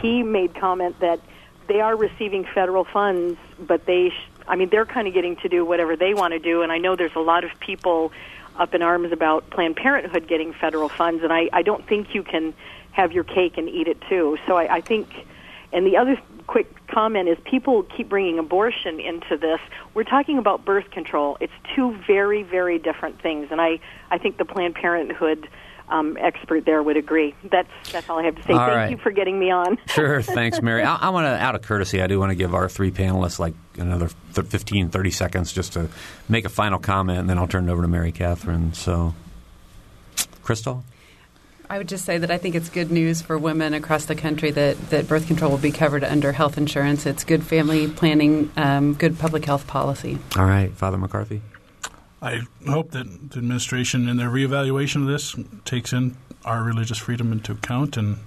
he made comment that they are receiving federal funds, but they, sh- I mean, they're kind of getting to do whatever they want to do. And I know there's a lot of people up in arms about Planned Parenthood getting federal funds, and I, I don't think you can have your cake and eat it too. So I, I think, and the other quick comment is people keep bringing abortion into this. We're talking about birth control. It's two very, very different things, and I, I think the Planned Parenthood um, expert there would agree. That's that's all I have to say. All Thank right. you for getting me on. Sure. Thanks, Mary. I, I want to, out of courtesy, I do want to give our three panelists like another th- 15, 30 seconds just to make a final comment, and then I'll turn it over to Mary Catherine. So, Crystal? I would just say that I think it's good news for women across the country that, that birth control will be covered under health insurance. It's good family planning, um, good public health policy. All right, Father McCarthy. I hope that the administration, in their reevaluation of this, takes in our religious freedom into account. And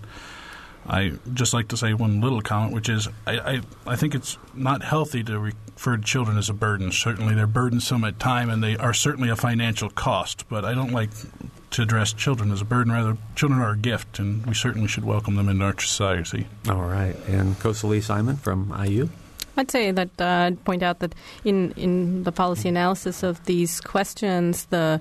I just like to say one little comment, which is I, I, I think it's not healthy to refer to children as a burden. Certainly, they're burdensome at time, and they are certainly a financial cost. But I don't like to address children as a burden. Rather, children are a gift, and we certainly should welcome them into our society. All right. And Kosali Simon from IU? I'd say that uh, I'd point out that in in the policy analysis of these questions, the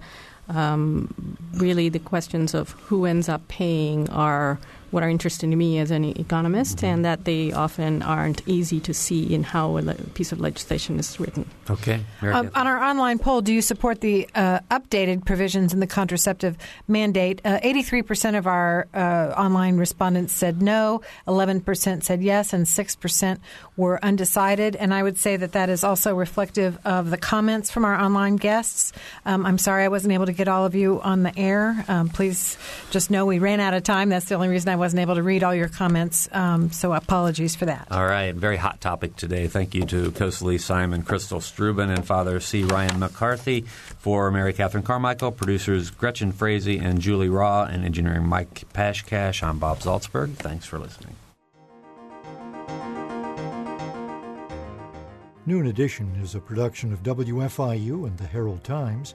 um, really the questions of who ends up paying are what are interesting to me as an economist, and that they often aren't easy to see in how a le- piece of legislation is written. Okay. Mary Um, on our online poll, do you support the uh, updated provisions in the contraceptive mandate? Uh, 83% of our uh, online respondents said no, 11% said yes, and 6% were undecided. And I would say that that is also reflective of the comments from our online guests. Um, I'm sorry I wasn't able to get all of you on the air. Um, please just know we ran out of time. That's the only reason I wasn't able to read all your comments. Um, so apologies for that. All right, very hot topic today. Thank you to Kosali Simon, Crystal Struben, and Father C. Ryan McCarthy. For Mary Catherine Carmichael, producers Gretchen Frazee and Julie Raw, and engineering Mike Pashkash. I'm Bob Zaltsberg. Thanks for listening. Noon Edition is a production of WFIU and the Herald Times.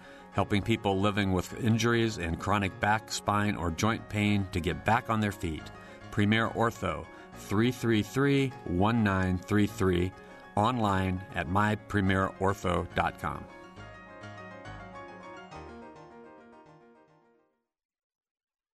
helping people living with injuries and chronic back, spine, or joint pain to get back on their feet. Premier Ortho, 333 1933, online at mypremierortho.com.